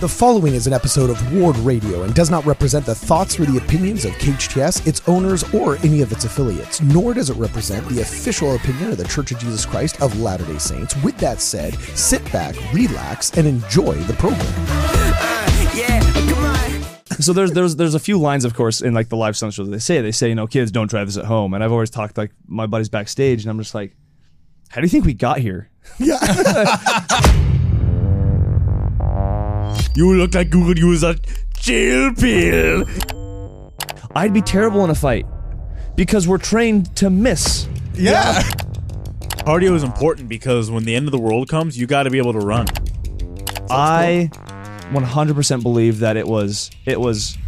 The following is an episode of Ward Radio and does not represent the thoughts or the opinions of KHTS, its owners, or any of its affiliates, nor does it represent the official opinion of the Church of Jesus Christ of Latter day Saints. With that said, sit back, relax, and enjoy the program. So there's there's there's a few lines, of course, in like the live sound shows. They say they say you know kids don't drive this at home, and I've always talked like my buddies backstage, and I'm just like, how do you think we got here? Yeah. You look like you could use a chill pill. I'd be terrible in a fight because we're trained to miss. Yeah. Cardio is important because when the end of the world comes, you got to be able to run. I 100% believe that it was it was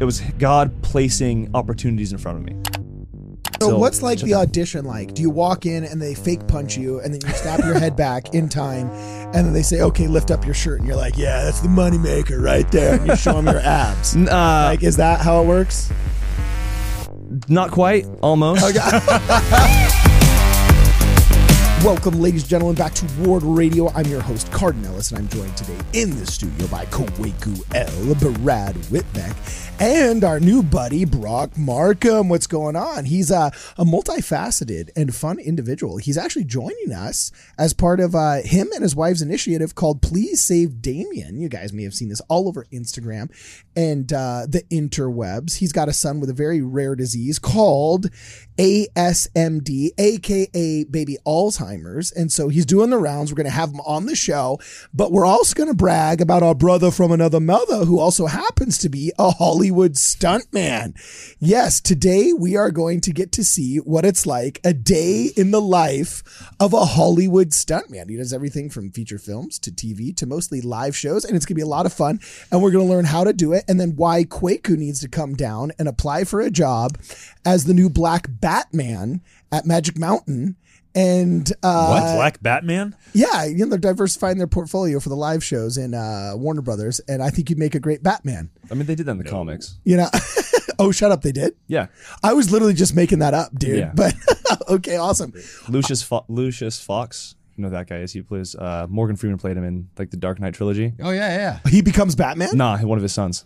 it was God placing opportunities in front of me. So, So, what's like the audition like? Do you walk in and they fake punch you and then you snap your head back in time and then they say, okay, lift up your shirt and you're like, yeah, that's the moneymaker right there. And you show them your abs. Uh, Like, is that how it works? not quite, almost. Welcome, ladies and gentlemen, back to Ward Radio. I'm your host, Cardon Ellis, and I'm joined today in the studio by Kwaku El Brad Whitbeck and our new buddy, Brock Markum. What's going on? He's a, a multifaceted and fun individual. He's actually joining us as part of uh, him and his wife's initiative called Please Save Damian. You guys may have seen this all over Instagram and uh, the interwebs. He's got a son with a very rare disease called ASMD, aka baby Alzheimer's. And so he's doing the rounds. We're going to have him on the show, but we're also going to brag about our brother from another mother who also happens to be a Hollywood stuntman. Yes, today we are going to get to see what it's like a day in the life of a Hollywood stuntman. He does everything from feature films to TV to mostly live shows, and it's going to be a lot of fun. And we're going to learn how to do it and then why Kwaku needs to come down and apply for a job as the new Black Batman at Magic Mountain. And uh, what Black Batman? yeah, you know, they're diversifying their portfolio for the live shows in uh, Warner Brothers, and I think you'd make a great Batman. I mean, they did that in the comics. You know, oh, shut up, they did. Yeah, I was literally just making that up, dude. Yeah. But okay, awesome. Lucius Fo- Lucius Fox. You know that guy is. He plays uh, Morgan Freeman played him in like the Dark Knight trilogy. Oh yeah, yeah. He becomes Batman. Nah, one of his sons.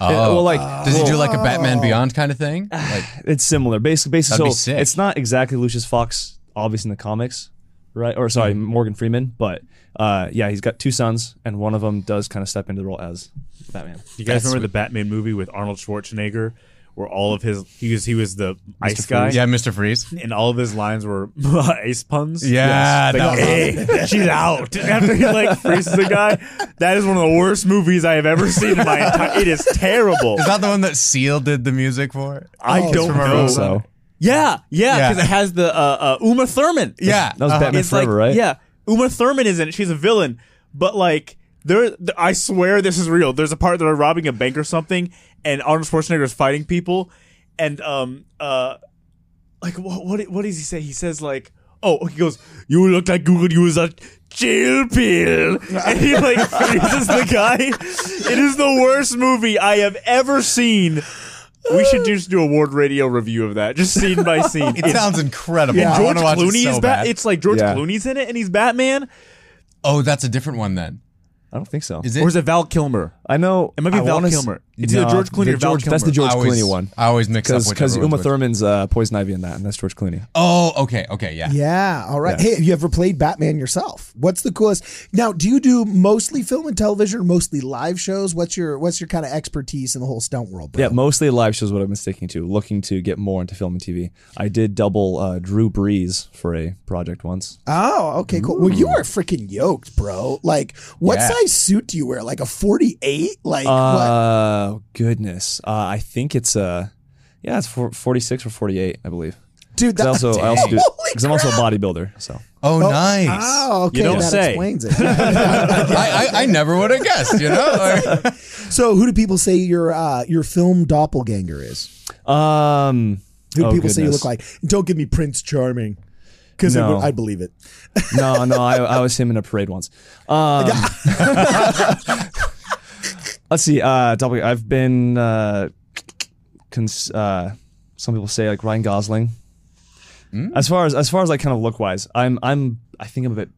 Oh, well, like does he do like a Batman Beyond kind of thing? Like, it's similar. Basically, basically, That'd so be sick. it's not exactly Lucius Fox, obvious in the comics, right? Or sorry, Morgan Freeman. But uh, yeah, he's got two sons, and one of them does kind of step into the role as Batman. You guys That's remember the Batman movie with Arnold Schwarzenegger, where all of his he was he was the ice guy, yeah, Mr. Freeze. and all of his lines were ice puns. Yeah, Like, that was hey, she's out after he like freezes the guy. That is one of the worst movies I have ever seen in my entire. It is terrible. Is that the one that Seal did the music for? I Oh, don't know. So Yeah, yeah, Yeah. because it has the uh, uh, Uma Thurman. Yeah, that was uh-huh. Batman it's Forever, like, right? Yeah, Uma Thurman is in it. She's a villain, but like there, th- I swear this is real. There's a part that they're robbing a bank or something, and Arnold Schwarzenegger is fighting people, and um uh, like what what what does he say? He says like. Oh, he goes. You look like Google user chill pill, and he like freezes the guy. It is the worst movie I have ever seen. We should just do a Ward Radio review of that, just scene by scene. It sounds incredible. Yeah. I George wanna watch it Clooney so is bad. It's like George Yeah. Clooney's in it, and he's Batman. oh, that's a different one then. I don't think so. Is it? Or is it Val Kilmer? I know It might be I Val wanna s- Kilmer. It's either George Clooney the or Val George- That's the Kilmer. George I always, Clooney one. I always mix up Because whichever because one's Uma which. Thurman's uh, Poison Ivy in that, and that's George Clooney. Oh, okay, okay, yeah. Yeah. All right. Yeah. Hey, have you ever played Batman yourself? What's the coolest? Now, do you do mostly film and television, or mostly live shows? What's your What's your kind of expertise in the whole stunt world? Bro? Yeah, mostly live shows. What I've been sticking to, looking to get more into film and TV. I did double uh, Drew Brees for a project once. Oh, okay, cool. Well, you are freaking yoked, bro. Like, what Yeah. size suit do you wear? Like a forty-eight? Like what? Uh, goodness. Uh, I think it's uh, yeah, it's for, 46 or 48, I believe. Dude, that's that, also, I also do because I'm also a bodybuilder. So Oh, nice. Oh, okay. You don't that say. explains it. I, I, I never would have guessed, you know? So, who do people say your uh, your film doppelganger is? um, Who do oh, people say you look like? Don't give me Prince Charming, because No. I believe it. no, no, I, I was him in a parade once. Um, let's see. Uh, double, I've been. Uh, cons- uh, some people say like Ryan Gosling. As far as as far as like kind of look wise, I'm I'm I think I'm a bit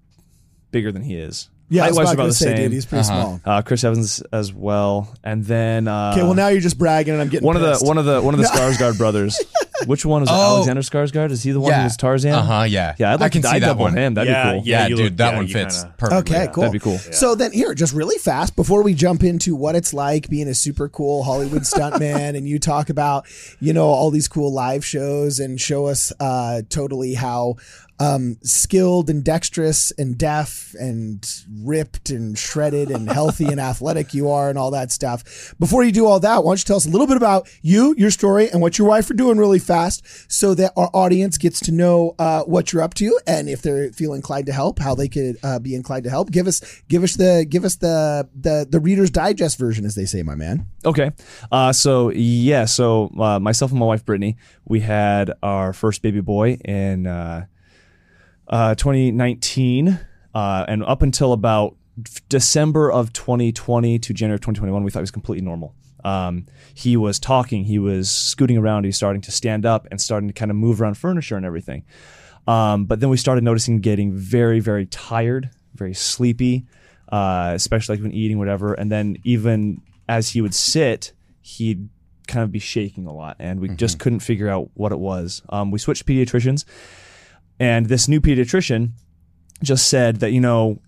bigger than he is. Yeah, I was Height-wise, about about to the say, dude, he's pretty small. Uh, Chris Evans as well, and then uh, Okay, well now you're just bragging, and I'm getting one of the one of the one of the Skarsgård brothers. Which one is? Oh. Alexander Skarsgård? Is he the one Yeah. who was Tarzan? Uh huh. Yeah. Yeah, I'd I can to see I'd that double one. him. That'd Yeah, be cool. yeah. Yeah, dude, look- that yeah, one fits kinda- perfectly. Okay, cool. That'd be cool. So then, here, just really fast before we jump into what it's like being a super cool Hollywood stuntman, and you talk about, you know, all these cool live shows and show us uh, totally how um, skilled and dexterous and deaf and ripped and shredded and healthy and athletic you are and all that stuff. Before you do all that, why don't you tell us a little bit about you, your story, and what your wife are doing really fast so that our audience gets to know uh, what you're up to and if they feel inclined to help, how they could uh, be inclined to help. Give us give us the give us the the the Reader's Digest version, as they say, my man. Okay. Uh, so yeah, so uh, myself and my wife Brittany, we had our first baby boy in uh, uh, 2019, uh, and up until about December of 2020 to January of 2021, we thought he was completely normal. Um, he was talking, he was scooting around, he was starting to stand up and starting to kind of move around furniture and everything. Um, but then we started noticing getting very, very tired, very sleepy, uh, especially like when eating, whatever. And then even as he would sit, he'd kind of be shaking a lot, and we just couldn't figure out what it was. Um, we switched pediatricians, and this new pediatrician just said that you know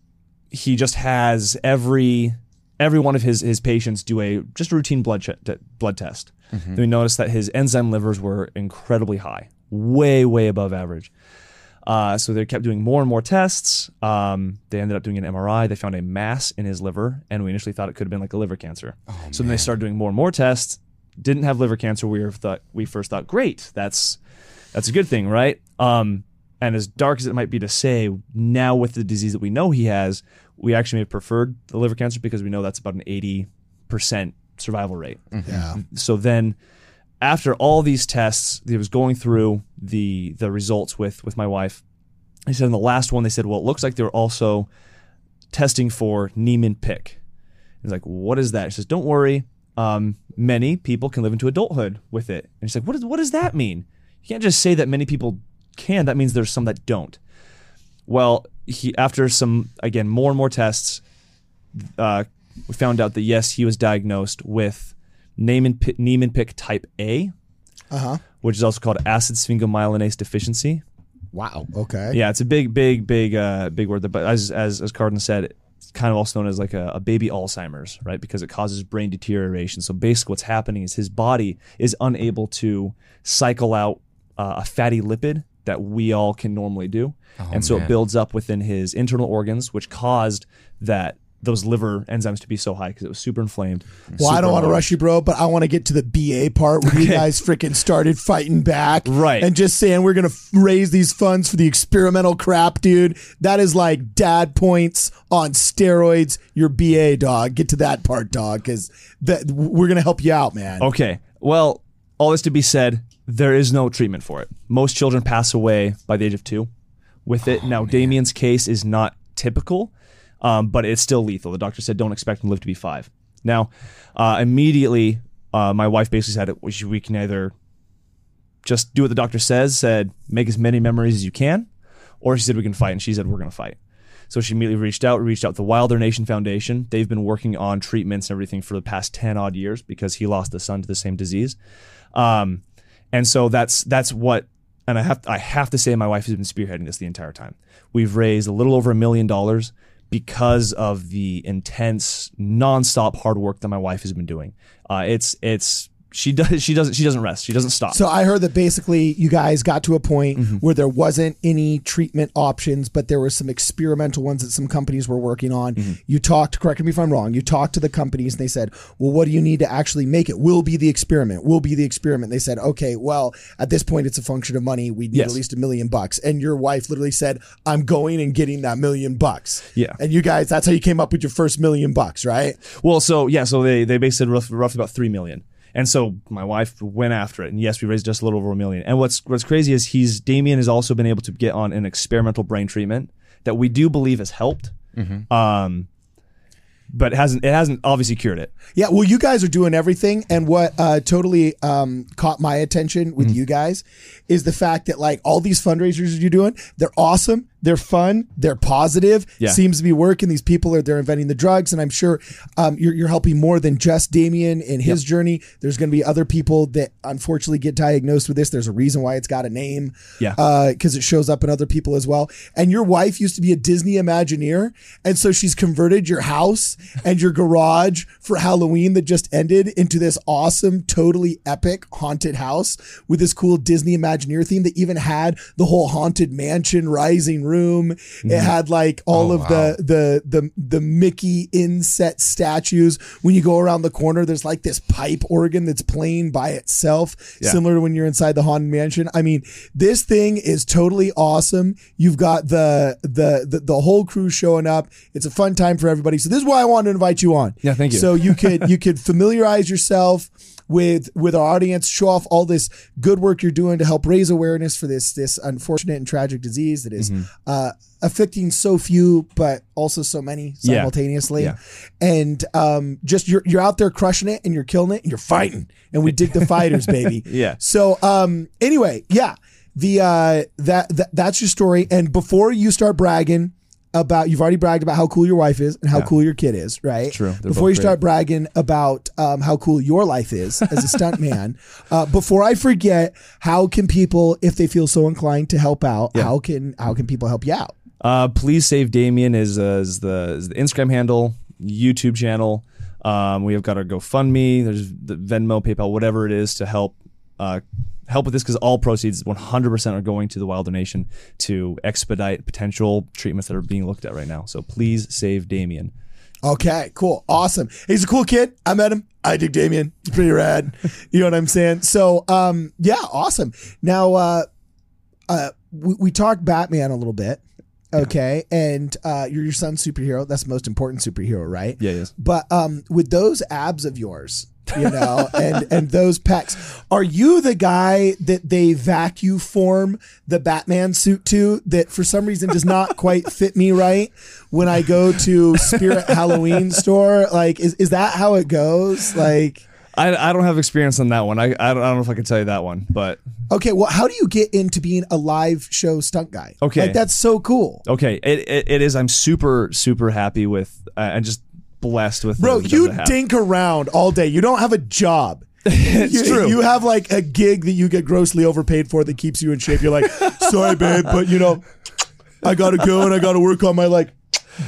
he just has every every one of his his patients do a just a routine blood che- blood test. Then we noticed that his enzyme livers were incredibly high, way way above average. Uh, so they kept doing more and more tests. Um, they ended up doing an MRI. They found a mass in his liver, and we initially thought it could have been like a liver cancer. so then they started doing more and more tests. Didn't have liver cancer. We were thought we first thought, great, that's that's a good thing, right? Um, and as dark as it might be to say, now with the disease that we know he has, we actually may have preferred the liver cancer because we know that's about an eighty percent survival rate. Yeah. So then, after all these tests, he was going through the the results with with my wife. He said in the last one, they said, well, it looks like they were also testing for Niemann Pick. He's like, what is that? He says, don't worry. Um, many people can live into adulthood with it. And he's like, what, is, what does that mean? You can't just say that many people can. That means there's some that don't. Well, he after some again more and more tests, uh, we found out that yes, he was diagnosed with Niemann Pick, Pick type A, Uh huh. which is also called acid sphingomyelinase deficiency. Wow. Okay. Yeah, it's a big, big, big, uh, big word. But as as as Cardon said, it's kind of also known as like a, a baby Alzheimer's, right? Because it causes brain deterioration. So basically, what's happening is his body is unable to cycle out uh, a fatty lipid that we all can normally do, oh, and so it builds up within his internal organs, which caused that those liver enzymes to be so high because it was super inflamed. Well, I don't want to rush you, bro, but I want to get to the BA part where you guys freaking started fighting back. Right. And just saying we're going to f- raise these funds for the experimental crap, dude. That is like dad points on steroids. Your BA, dog. Get to that part, dog, because we're going to help you out, man. Okay. Well, all this to be said, there is no treatment for it. Most children pass away by the age of two with it. now, Damian's case is not typical, um, but it's still lethal. The doctor said don't expect him to live to be five. Now, uh, immediately, uh, my wife basically said we, we can either just do what the doctor says, said make as many memories as you can, or she said we can fight, and she said we're going to fight. So she immediately reached out, reached out to the Wylder Nation Foundation. They've been working on treatments and everything for the past 10 odd years because he lost a son to the same disease. Um, and so that's that's what and I have I have to say my wife has been spearheading this the entire time. We've raised a little over a million dollars because of the intense, nonstop hard work that my wife has been doing. Uh, it's it's she does she doesn't she doesn't rest. She doesn't stop. So I heard that basically you guys got to a point Mm-hmm. where there wasn't any treatment options, but there were some experimental ones that some companies were working on. Mm-hmm. You talked, correct me if I'm wrong, you talked to the companies and they said, well, what do you need to actually make it? We'll be the experiment. We'll be the experiment. They said, okay, well, at this point, it's a function of money. We need Yes. at least a million bucks. And your wife literally said, I'm going and getting that million bucks. Yeah. And you guys, that's how you came up with your first million bucks, right? Well, so yeah, so they they basically said roughly, roughly about three million, and so my wife went after it, and yes, we raised just a little over a million. And what's what's crazy is he's Damian has also been able to get on an experimental brain treatment that we do believe has helped, um, but hasn't it hasn't obviously cured it. Yeah, well, you guys are doing everything, and what uh, totally um, caught my attention with you guys is the fact that like all these fundraisers you're doing, they're awesome, They're fun. They're positive. Yeah. Seems to be working. These people are they're inventing the drugs, and I'm sure um, you're, you're helping more than just Damian in his journey. There's going to be other people that unfortunately get diagnosed with this. There's a reason why it's got a name. Yeah. Because it shows up in other people as well. And your wife used to be a Disney Imagineer, and so she's converted your house and your garage for Halloween that just ended into this awesome, totally epic haunted house with this cool Disney Imagineer theme that even had the whole haunted mansion rising room. It had like all Oh, of wow. the the the the Mickey inset statues. When you go around the corner, there's like this pipe organ that's playing by itself, Yeah. similar to when you're inside the haunted mansion. I mean, this thing is totally awesome. You've got the the the, the whole crew showing up. It's a fun time for everybody. So this is why I wanted to invite you on. Yeah, thank you. So you could you could familiarize yourself with with our audience, show off all this good work you're doing to help raise awareness for this this unfortunate and tragic disease that is, Mm-hmm. Uh, affecting so few, but also so many Yeah. simultaneously. Yeah. And um, just you're you're out there crushing it and you're killing it and you're fighting. And we dig the fighters, baby. Yeah. So um anyway, yeah. The uh that, that that's your story. And before you start bragging about you've already bragged about how cool your wife is and how cool your kid is, right? True. They're Before you start bragging about um, how cool your life is as a stunt man, uh, before I forget, how can people, if they feel so inclined to help out, how can how can people help you out? Uh, please save Damian is, uh, is the is the Instagram handle, YouTube channel. Um, we have got our GoFundMe. There's the Venmo, PayPal, whatever it is to help uh, help with this because all proceeds 100% are going to the Wylder Nation to expedite potential treatments that are being looked at right now. So please save Damian. Okay, cool, awesome. He's a cool kid. I met him. I dig Damian. He's pretty rad. you know what I'm saying? So, um, yeah, awesome. Now, uh, uh, we, we talked Batman a little bit. Okay, and uh, you're your son's superhero. That's the most important superhero, right? Yeah, yes. But um, with those abs of yours, you know, and and those pecs, are you the guy that they vacuum form the Batman suit to that for some reason does not quite fit me right when I go to Spirit Halloween store? Like, is is that how it goes? Like. I, I don't have experience on that one. I, I, don't, I don't know if I can tell you that one, but Okay, well, how do you get into being a live show stunt guy? Okay. like that's so cool, okay, it, it, it is. I'm super, super happy with uh, and just blessed with bro. You jobs I have. dink around all day. You don't have a job. It's you, true. You have like a gig that you get grossly overpaid for that keeps you in shape. You're like, sorry, babe, but you know, I gotta go and I gotta work on my like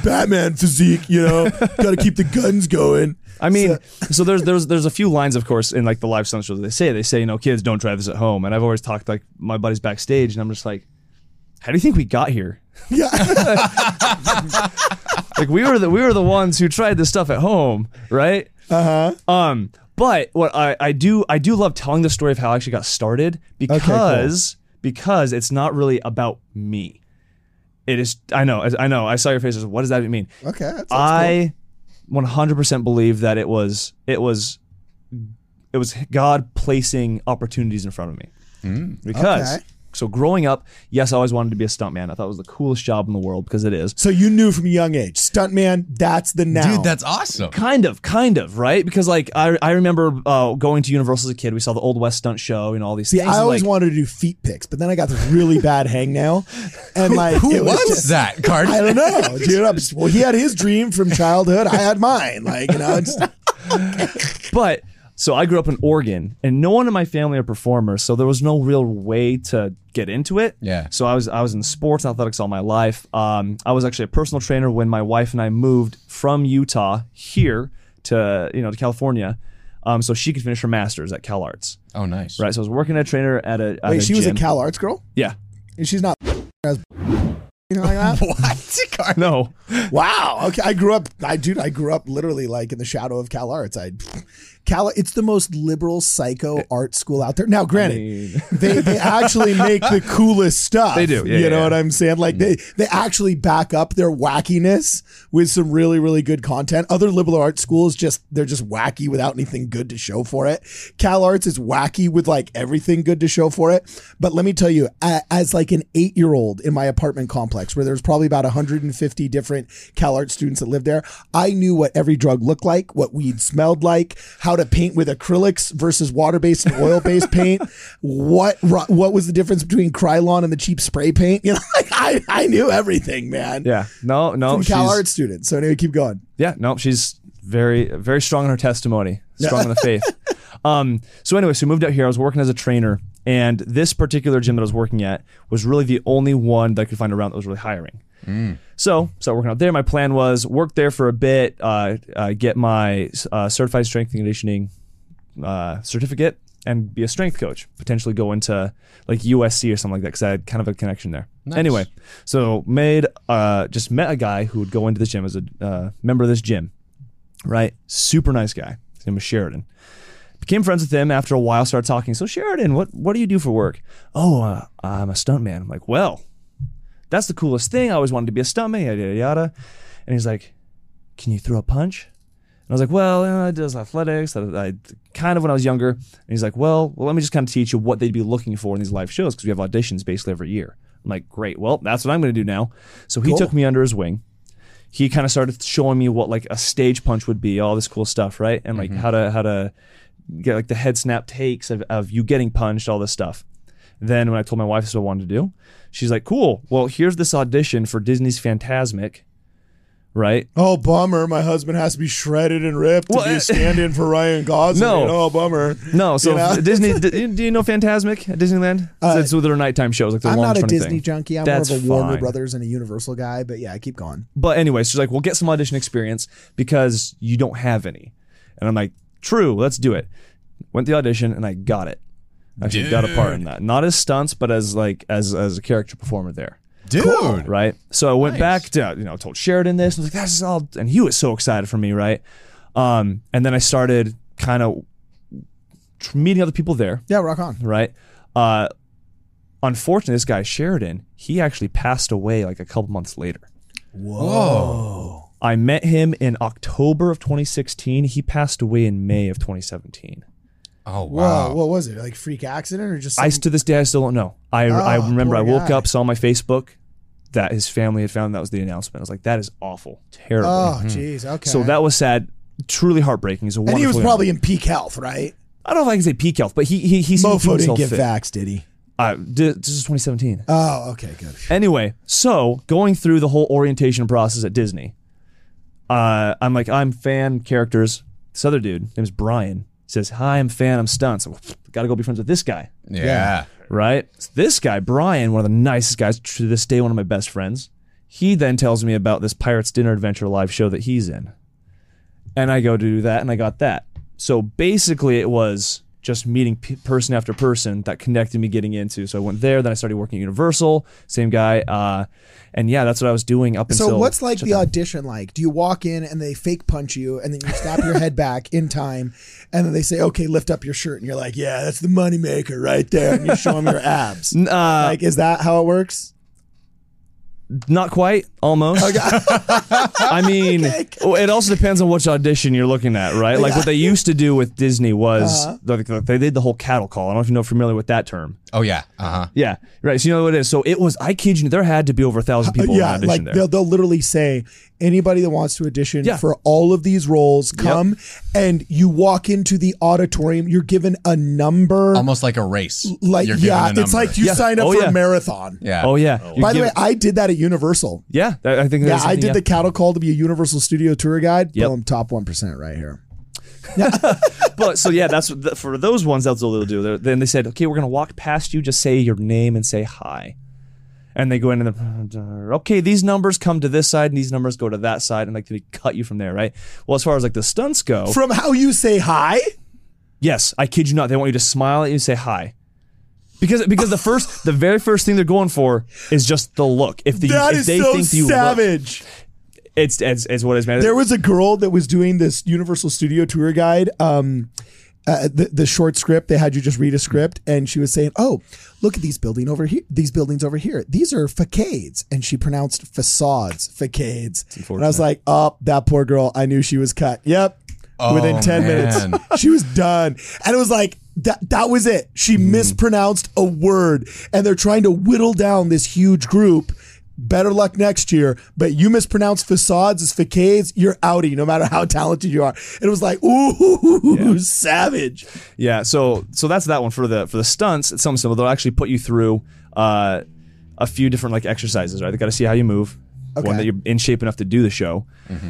Batman physique. You know, gotta keep the guns going. I mean, so, there's there's there's a few lines, of course, in like the live stunt shows. They say they say you know kids don't drive this at home, and I've always talked like my buddies backstage, and I'm just like, how do you think we got here? Yeah, Like we were the we were the ones who tried this stuff at home, right? Uh huh. Um, but what I I do I do love telling the story of how I actually got started because because it's not really about me. It is. I know. I know. I saw your faces. What does that mean? okay. That's, that's I 100% believe that it was it was it was God placing opportunities in front of me. Because Okay. So growing up, yes, I always wanted to be a stuntman. I thought it was the coolest job in the world because it is. So you knew from a young age, stuntman. That's the now. Dude, that's awesome. Kind of, kind of, right? Because like I, I remember uh, going to Universal as a kid. We saw the Old West stunt show and all these See, things. I and, always like, wanted to do feet pics, but then I got this really bad hangnail, and like Who it was, just- that, Card? I don't know, dude. I'm just, well, he had his dream from childhood. I had mine. Like you know, it's, But so I grew up in Oregon, and no one in my family are performers, so there was no real way to get into it. Yeah. So I was I was in sports and athletics all my life. Um, I was actually a personal trainer when my wife and I moved from Utah here to you know to California, um, so she could finish her master's at Cal Arts. Oh, nice. Right. So I was working as a trainer at a. At wait, a she was a gym. Cal Arts girl, Yeah. and she's not as you know like that. What? Card? No. Wow. Okay. I grew up. I dude. I grew up literally like in the shadow of Cal Arts. I, Cal. It's the most liberal psycho art school out there. Now, granted, mean- they they actually make the coolest stuff. They do, yeah, you yeah, know yeah. what I'm saying? Like they they actually back up their wackiness with some really really good content. Other liberal art schools just they're just wacky without anything good to show for it. Cal Arts is wacky with like everything good to show for it. But let me tell you, as like an eight year old in my apartment complex where there's probably about 150 different Cal Arts students that live there, I knew what every drug looked like, what weed smelled like, how to paint with acrylics versus water based and oil based paint, what what was the difference between Krylon and the cheap spray paint. You know, like I, I knew everything, man. Yeah, no, no, From she's Cal Arts student. So anyway, keep going. yeah, no, she's very, very strong in her testimony, strong in the faith. Um, so anyway, so we moved out here. I was working as a trainer, and this particular gym that I was working at was really the only one that I could find around that was really hiring. So, started working out there. My plan was work there for a bit, uh, uh, get my uh, certified strength and conditioning uh, certificate, and be a strength coach. Potentially go into like USC or something like that because I had kind of a connection there. Anyway, so made uh, just met a guy who would go into this gym as a uh, member of this gym. Right, super nice guy. His name was Sheridan. Became friends with him after a while. Started talking. So Sheridan, what what do you do for work? Oh, uh, I'm a stuntman. I'm like, well, that's the coolest thing. I always wanted to be a stuntman, yada, yada, yada. And he's like, can you throw a punch? And I was like, well, uh, I does athletics. I, I kind of when I was younger. And he's like, well, well, let me just kind of teach you what they'd be looking for in these live shows because we have auditions basically every year. I'm like, great. Well, that's what I'm going to do now. So he took me under his wing. He kind of started showing me what like a stage punch would be, all this cool stuff, right? And like how to how to get like the head snap takes of, of you getting punched, all this stuff. Then when I told my wife this is what I wanted to do, she's like, "Cool. Well, here's this audition for Disney's Fantasmic, right? Oh, bummer. My husband has to be shredded and ripped Well, to be a stand in for Ryan Gosling. No. Oh, bummer. No, so You know? Disney. d- do you know Fantasmic at Disneyland? Uh, it's with their nighttime shows, like I'm long not a Disney thing. junkie. I'm That's more of a Warner fine. Brothers and a Universal guy. But yeah, I keep going. But anyway, she's like, "Well, get some audition experience because you don't have any." And I'm like, "True, let's do it." Went the audition and I got it. Actually, got a part in that. Not as stunts, but as like as as a character performer there. Dude. right? So I went Nice. back to you know told Sheridan this. I was like, "That's all," and he was so excited for me, right? Um, and then I started kind of meeting other people there, Yeah, rock on. right? Uh, unfortunately, this guy Sheridan, he actually passed away like a couple months later. Whoa. I met him in October of 2016. He passed away in May of 2017. Oh Whoa, wow. what was it? Like freak accident or just? I to this day I still don't know. I I Oh, remember I woke guy. up, saw my Facebook that his family had found that was the announcement. I was like, that is awful, terrible. Oh, jeez. Okay. So that was sad, truly heartbreaking. He's a and he was probably in peak health, right? I don't know if I can say peak health, but he he he seemed to keep Mofo didn't get fit. vaxxed, did he? Uh, this is 2017. Oh, okay, good. Anyway, so going through the whole orientation process at Disney, uh, I'm like, I'm fan characters. This other dude, name's Brian, says, "Hi, I'm fan. I'm stunts. Got to go be friends with this guy." yeah. right? So this guy, Brian, one of the nicest guys, to this day, one of my best friends. He then tells me about this Pirates Dinner Adventure live show that he's in. And I go to do that, and I got that. So basically, it was just meeting p- person after person that connected me getting into. So I went there, then I started working at Universal, same guy. Uh, and yeah, that's what I was doing up until. So what's like the audition like? Do you walk in and they fake punch you and then you snap your head back in time and then they say, okay, lift up your shirt and you're like, yeah, that's the moneymaker right there. And you show them your abs. Uh, Like, is that how it works? Not quite, almost. I mean, Okay. it also depends on which audition you're looking at, right? Like what they used to do with Disney was Uh-huh. like, like, they did the whole cattle call. I don't know if you know familiar with that term. Oh yeah. Uh huh. Yeah, right. So you know what it is. So it was. I kid you, there had to be over a thousand people yeah, in the audition like there. they'll, they'll literally say anybody that wants to audition Yeah. for all of these roles come and you walk into the auditorium you're given a number Almost like a race. like You're given yeah a it's like you Yeah. signed up Oh, for yeah. a marathon Yeah. Oh yeah. Oh, you by the give- way i did that at universal yeah, that- I think. yeah i something- did the cattle call to be a universal studio tour guide Yep. boom top 1% right here but so yeah, that's the, for those ones. That's what they'll do. They're- Then they said, okay, we're gonna walk past you. Just say your name and say hi. And they go into the okay. These numbers come to this side, and these numbers go to that side, and like they cut you from there, right? Well, as far as like the stunts go, from how you say hi Yes, I kid you not. They want you to smile at you and say hi. Because because the first the very first thing they're going for is just the look. If the that if is they so think you look, savage it's, it's it's what is, man. There was a girl that was doing this Universal Studio tour guide. Um, uh, the, the short script they had you just read a script, and she was saying, "Oh, look at these building over here. These buildings over here. These are facades." And she pronounced facades, facades. And I was like, "Oh, that poor girl. I knew she was cut. Yep." Within 10 man. minutes, she was done, and it was like that. That was it. She mispronounced a word, and they're trying to whittle down this huge group better luck next year. But you mispronounce facades as facades, you're outie, no matter how talented you are. And it was like, ooh, savage. yeah. So so that's that one for the for the stunts. It's something similar. They'll actually put you through uh, a few different like exercises. Right, they got to see how you move. Okay. One that you're in shape enough to do the show,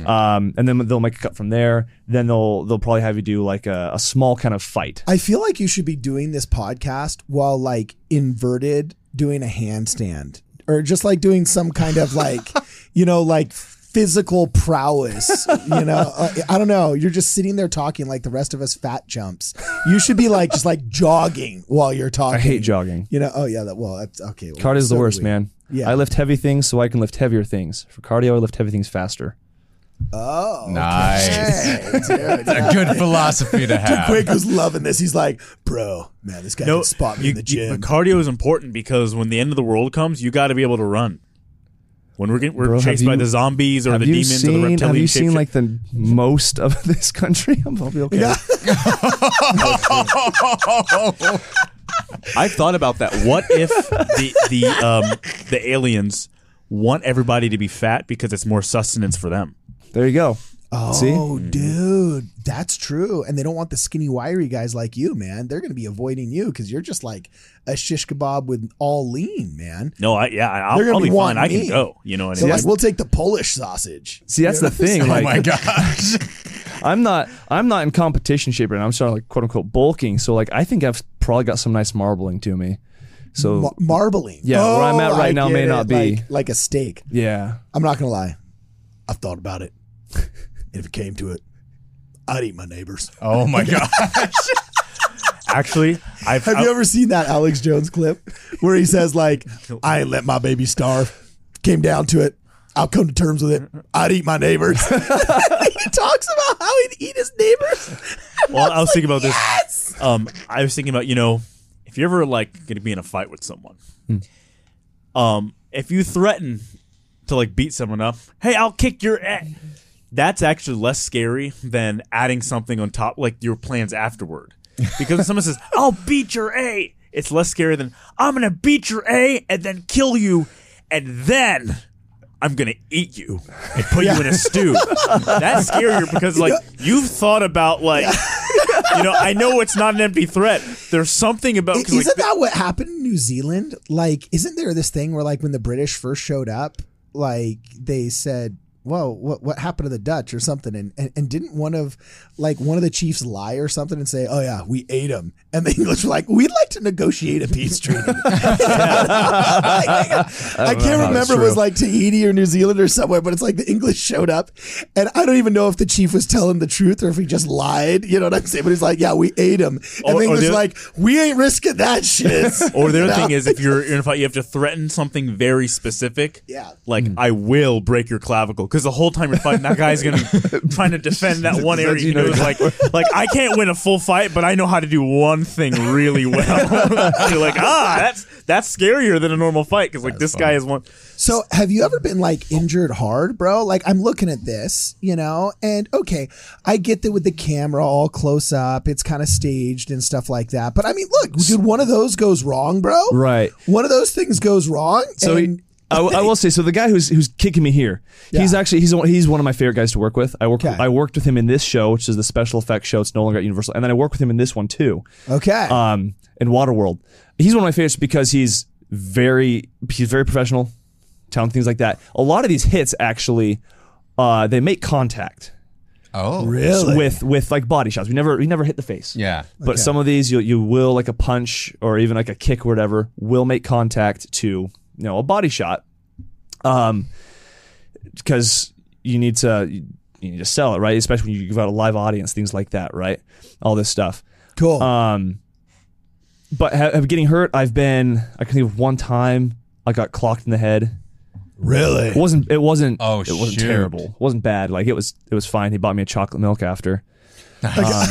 um, and then they'll make a cut from there. Then they'll they'll probably have you do like a, a small kind of fight. I feel like you should be doing this podcast while like inverted doing a handstand or just like doing some kind of like, you know, like physical prowess. You know, uh, I don't know. You're just sitting there talking like the rest of us fat jumps. You should be like just like jogging while you're talking. I hate jogging. You know, oh yeah, that well, that's okay. Well, Cardio is so the worst, we. man. Yeah. I lift heavy things so I can lift heavier things. For cardio, I lift heavy things faster. Oh, Nice. okay, dude. A good philosophy to have. Kwaku's loving this. He's like, bro, man, this guy No, can spot me you- in the you- gym. but cardio is important because when the end of the world comes, you got to be able to run. When we're getting, we're Bro, have chased by the zombies or the you demons or the reptilian have you seen shapeshift- like the most of this country? I'll be okay. Yeah. I've thought about that. What if the the um the aliens want everybody to be fat because it's more sustenance for them? There you go. See? Oh, dude, that's true. And they don't want the skinny, wiry guys like you, man. They're going to be avoiding you because you're just like a shish kebab with all lean, man. No, I yeah, I'll, They're gonna I'll be be fine. wanting I can me. go. You know what I So mean? like, we'll take the Polish sausage. See, that's the thing. oh my gosh. I'm not. I'm not in competition shape right now. I'm starting like quote unquote bulking. So like, I think I've probably got some nice marbling to me. So Mar- marbling. Yeah, where I'm at Oh, right I now may it. not be. like, like a steak. yeah, I'm not gonna lie. I've thought about it. If it came to it, I'd eat my neighbors. Oh my gosh. Actually, I've Have you ever seen that Alex Jones clip where he says like, "I ain't let my baby starve." Came down to it. I'll come to terms with it. I'd eat my neighbors. he talks about how he'd eat his neighbors. well, I was thinking about this. Um, I was thinking about you know, if you're ever like going to be in a fight with someone, um, if you threaten to like beat someone up, hey, I'll kick your ass. That's actually less scary than adding something on top, like your plans afterward. Because if someone says, "I'll beat your a," it's less scary than I'm gonna beat your a and then kill you, and then. I'm gonna eat you and put you in a stew. That's scarier because like you've thought about like you know I know it's not an empty threat. There's something about like, Isn't that what happened in New Zealand? Like, isn't there this thing where, like, when the British first showed up, like they said, "Whoa, what what happened to the Dutch or something?" And and, and didn't one of like one of the chiefs lie or something and say, "Oh yeah, we ate them," and the English were like, "We'd like to negotiate a peace treaty." I can't remember if it was like Tahiti or New Zealand or somewhere, but it's like the English showed up, and I don't even know if the chief was telling the truth or if he just lied. You know what I'm saying? But he's like, "Yeah, we ate him," and Or- the or English the- like, "We ain't risking that shit." Or the other thing is, if you're in a fight, you have to threaten something very specific. Yeah. Like I will break your clavicle because the whole time you're fighting, that guy's gonna trying to defend that one area. You know, like like I can't win a full fight, but I know how to do one thing really well. you're like ah, that's that's scarier than a normal fight because like this guy is one. So, have you ever been like injured hard, bro? Like, I'm looking at this, you know, and okay, I get that with the camera all close up, it's kind of staged and stuff like that. But I mean, look, dude, one of those goes wrong, bro. right. One of those things goes wrong. So he, and, I, I will say, so the guy who's who's kicking me here, he's actually he's one- he's one of my favorite guys to work with. I work Okay. I worked with him in this show, which is the special effects show. It's no longer at Universal, and then I work with him in this one too. okay, um, in Waterworld. He's one of my favorites because he's very he's very professional, talented, things like that. A lot of these hits actually, uh, they make contact Oh. really? with with like body shots. We never we never hit the face. Yeah. But some of these you you will like a punch or even like a kick or whatever will make contact to you know a body shot, um, because you need to you need to sell it right, especially when you give out a live audience, things like that, right? All this stuff. cool. Um, but ha- have getting hurt, I've been. I can think of one time I got clocked in the head. really? It wasn't. It wasn't. Oh, it wasn't shoot. terrible. It wasn't bad. Like it was. It was fine. He bought me a chocolate milk after. Um,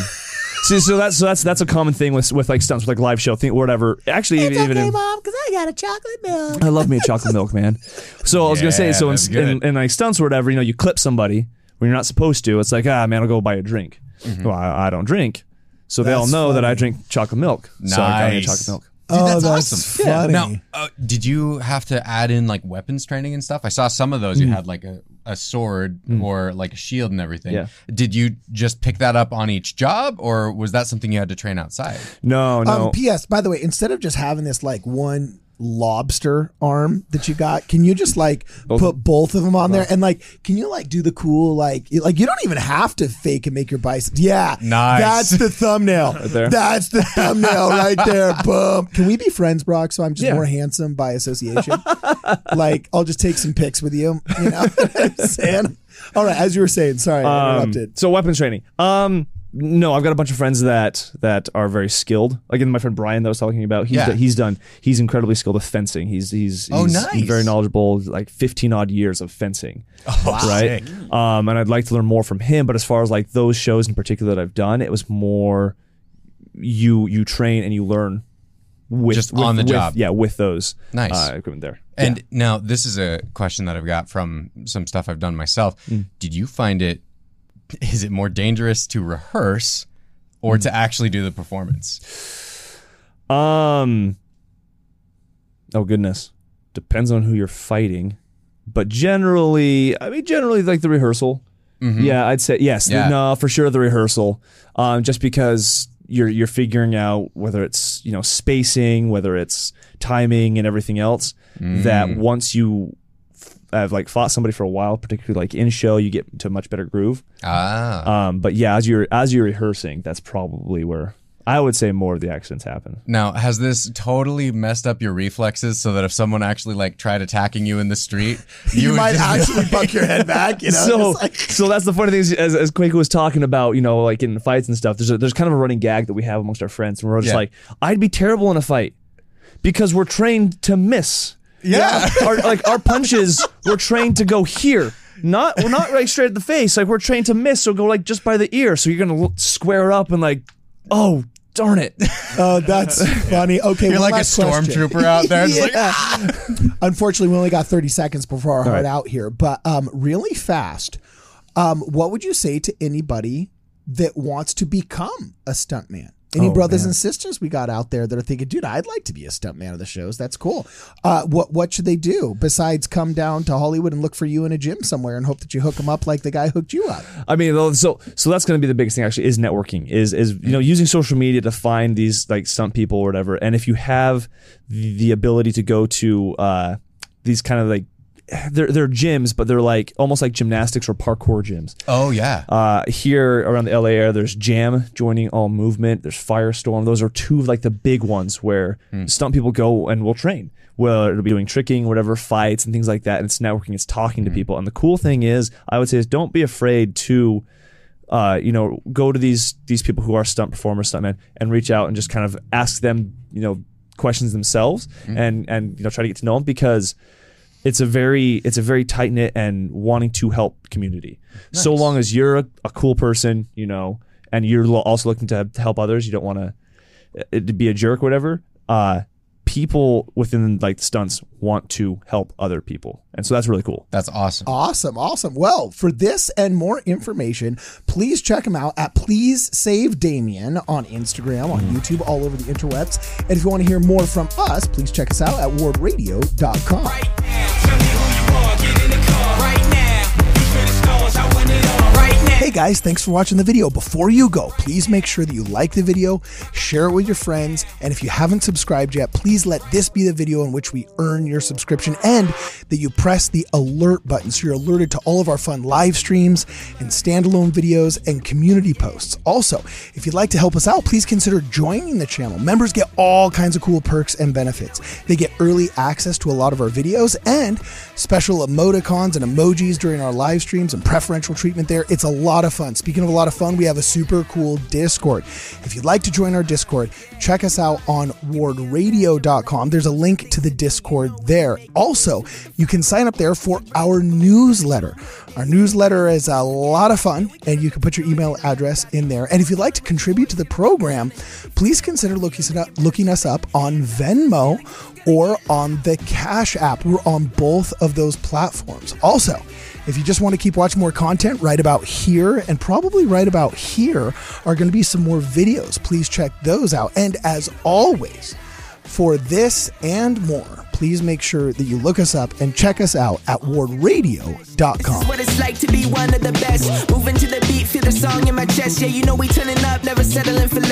so, so that's so that's that's a common thing with with like stunts with like live show thing whatever. Actually, even, even in, mom, because I got a chocolate milk. I love me a chocolate milk, man. So I was gonna say, so in, in, in like stunts or whatever, you know, you clip somebody when you're not supposed to. It's like, ah, man, I'll go buy a drink. Well, I, I don't drink, so they all That's know that I drink chocolate milk. So I got me a Nice. chocolate milk. Dude, Oh, that's, that's awesome. funny. Now, uh, did you have to add in like weapons training and stuff? I saw some of those. You had like a, a sword or like a shield and everything. Yeah. Did you just pick that up on each job, or was that something you had to train outside? No, no. Um, P.S. By the way, instead of just having this like one lobster arm that you got? Can you just like put both of them on there and like can you like do the cool like like you don't even have to fake and make your biceps. Yeah, Nice. That's the thumbnail. there. That's the thumbnail right there. Boom. Can we be friends, Brock? So I'm just Yeah. more handsome by association. like I'll just take some pics with you. You know what I'm saying? All right, as you were saying, sorry, I Um, interrupted. so weapons training. Um, no, I've got a bunch of friends that that are very skilled. Like my friend Brian that I was talking about. He's Yeah. done- he's done. He's incredibly skilled with fencing. He's he's, Oh, he's nice. very knowledgeable. Like fifteen odd years of fencing. right. sick. Um, and I'd like to learn more from him. But as far as like those shows in particular that I've done, it was more you you train and you learn with Just with- on the with- job. Yeah, with those Nice. uh, equipment there. And now this is a question that I've got from some stuff I've done myself. Mm. Did you find it is it more dangerous to rehearse or to actually do the performance? Um. Oh goodness, depends on who you're fighting, but generally, I mean, generally like the rehearsal. Yeah, I'd say yes. Mm-hmm. Yeah. No, for sure the rehearsal. Um, just because you're you're figuring out whether it's you know spacing, whether it's timing, and everything else. Mm. That once you have like fought somebody for a while, particularly like in show, you get to a much better groove. Ah. Um, but yeah, as you're as you're rehearsing, that's probably where I would say more of the accidents happen. Now, has this totally messed up your reflexes so that if someone actually like tried attacking you in the street, You, would might actually buck your head back. You know, so, like- so that's the funny thing is, as, as Kwaku was talking about, you know, like in fights and stuff, there's a, there's kind of a running gag that we have amongst our friends, and we're just Yeah. like, I'd be terrible in a fight because we're trained to miss. Yeah. our, like our punches, we're trained to go here. Not we're not like straight at the face. Like we're trained to miss, so go like just by the ear. So you're gonna look, square up and like, oh darn it. Oh, that's funny. Okay, You're like a stormtrooper out there. It's like, Yeah. Unfortunately, we only got 30 seconds before our heart right. out here, but um, really fast. Um, what would you say to anybody that wants to become a stuntman? Any Oh, brothers man. and sisters we got out there that are thinking, dude, I'd like to be a stuntman of the shows. That's cool. Uh, what what should they do besides come down to Hollywood and look for you in a gym somewhere and hope that you hook them up like the guy hooked you up? I mean, so so that's going to be the biggest thing. Actually, is networking. Is is you know using social media to find these like stunt people or whatever. And if you have the, the ability to go to uh, these kind of like they're they're gyms, but they're like almost like gymnastics or parkour gyms. oh yeah. Uh, here around the LA area, there's Jam joining All Movement. There's Firestorm. Those are two of like the big ones where stunt people go and will train. Well, it'll be doing tricking, whatever, fights and things like that. And it's networking, it's talking to people. And the cool thing is, I would say, is don't be afraid to, uh, you know, go to these these people who are stunt performers, stuntmen, and reach out and just kind of ask them, you know, questions themselves, and and you know, try to get to know them because it's a very it's a very tight knit and wanting to help community. So long as you're a, a cool person, you know, and you're also looking to, help others, you don't want to to be a jerk, or whatever. Uh, people within like stunts want to help other people, and so that's really cool. That's awesome. Awesome, awesome. Well, for this and more information, please check them out at Please Save Damian on Instagram, on mm. YouTube, all over the interwebs. And if you want to hear more from us, please check us out at wardradio.com. Right Hey guys, thanks for watching the video. Before you go, please make sure that you like the video, share it with your friends, and if you haven't subscribed yet, please let this be the video in which we earn your subscription and that you press the alert button so you're alerted to all of our fun live streams and standalone videos and community posts. Also, if you'd like to help us out, please consider joining the channel. Members get all kinds of cool perks and benefits. They get early access to a lot of our videos and special emoticons and emojis during our live streams and preferential treatment there. It's a lot of fun. Speaking of a lot of fun, we have a super cool Discord. If you'd like to join our Discord, check us out on wardradio.com. There's a link to the Discord there. Also, you can sign up there for our newsletter. Our newsletter is a lot of fun, and you can put your email address in there. And if you'd like to contribute to the program, please consider looking us up on Venmo or on the Cash app. We're on both of those platforms. Also, if you just want to keep watching more content right about here and probably right about here are going to be some more videos. Please check those out. And as always, for this and more, please make sure that you look us up and check us out at wardradio.com. What it's like to be one of the best. Moving to the beat, feel the song in my chest. Yeah, you know we turning up, never settling for less.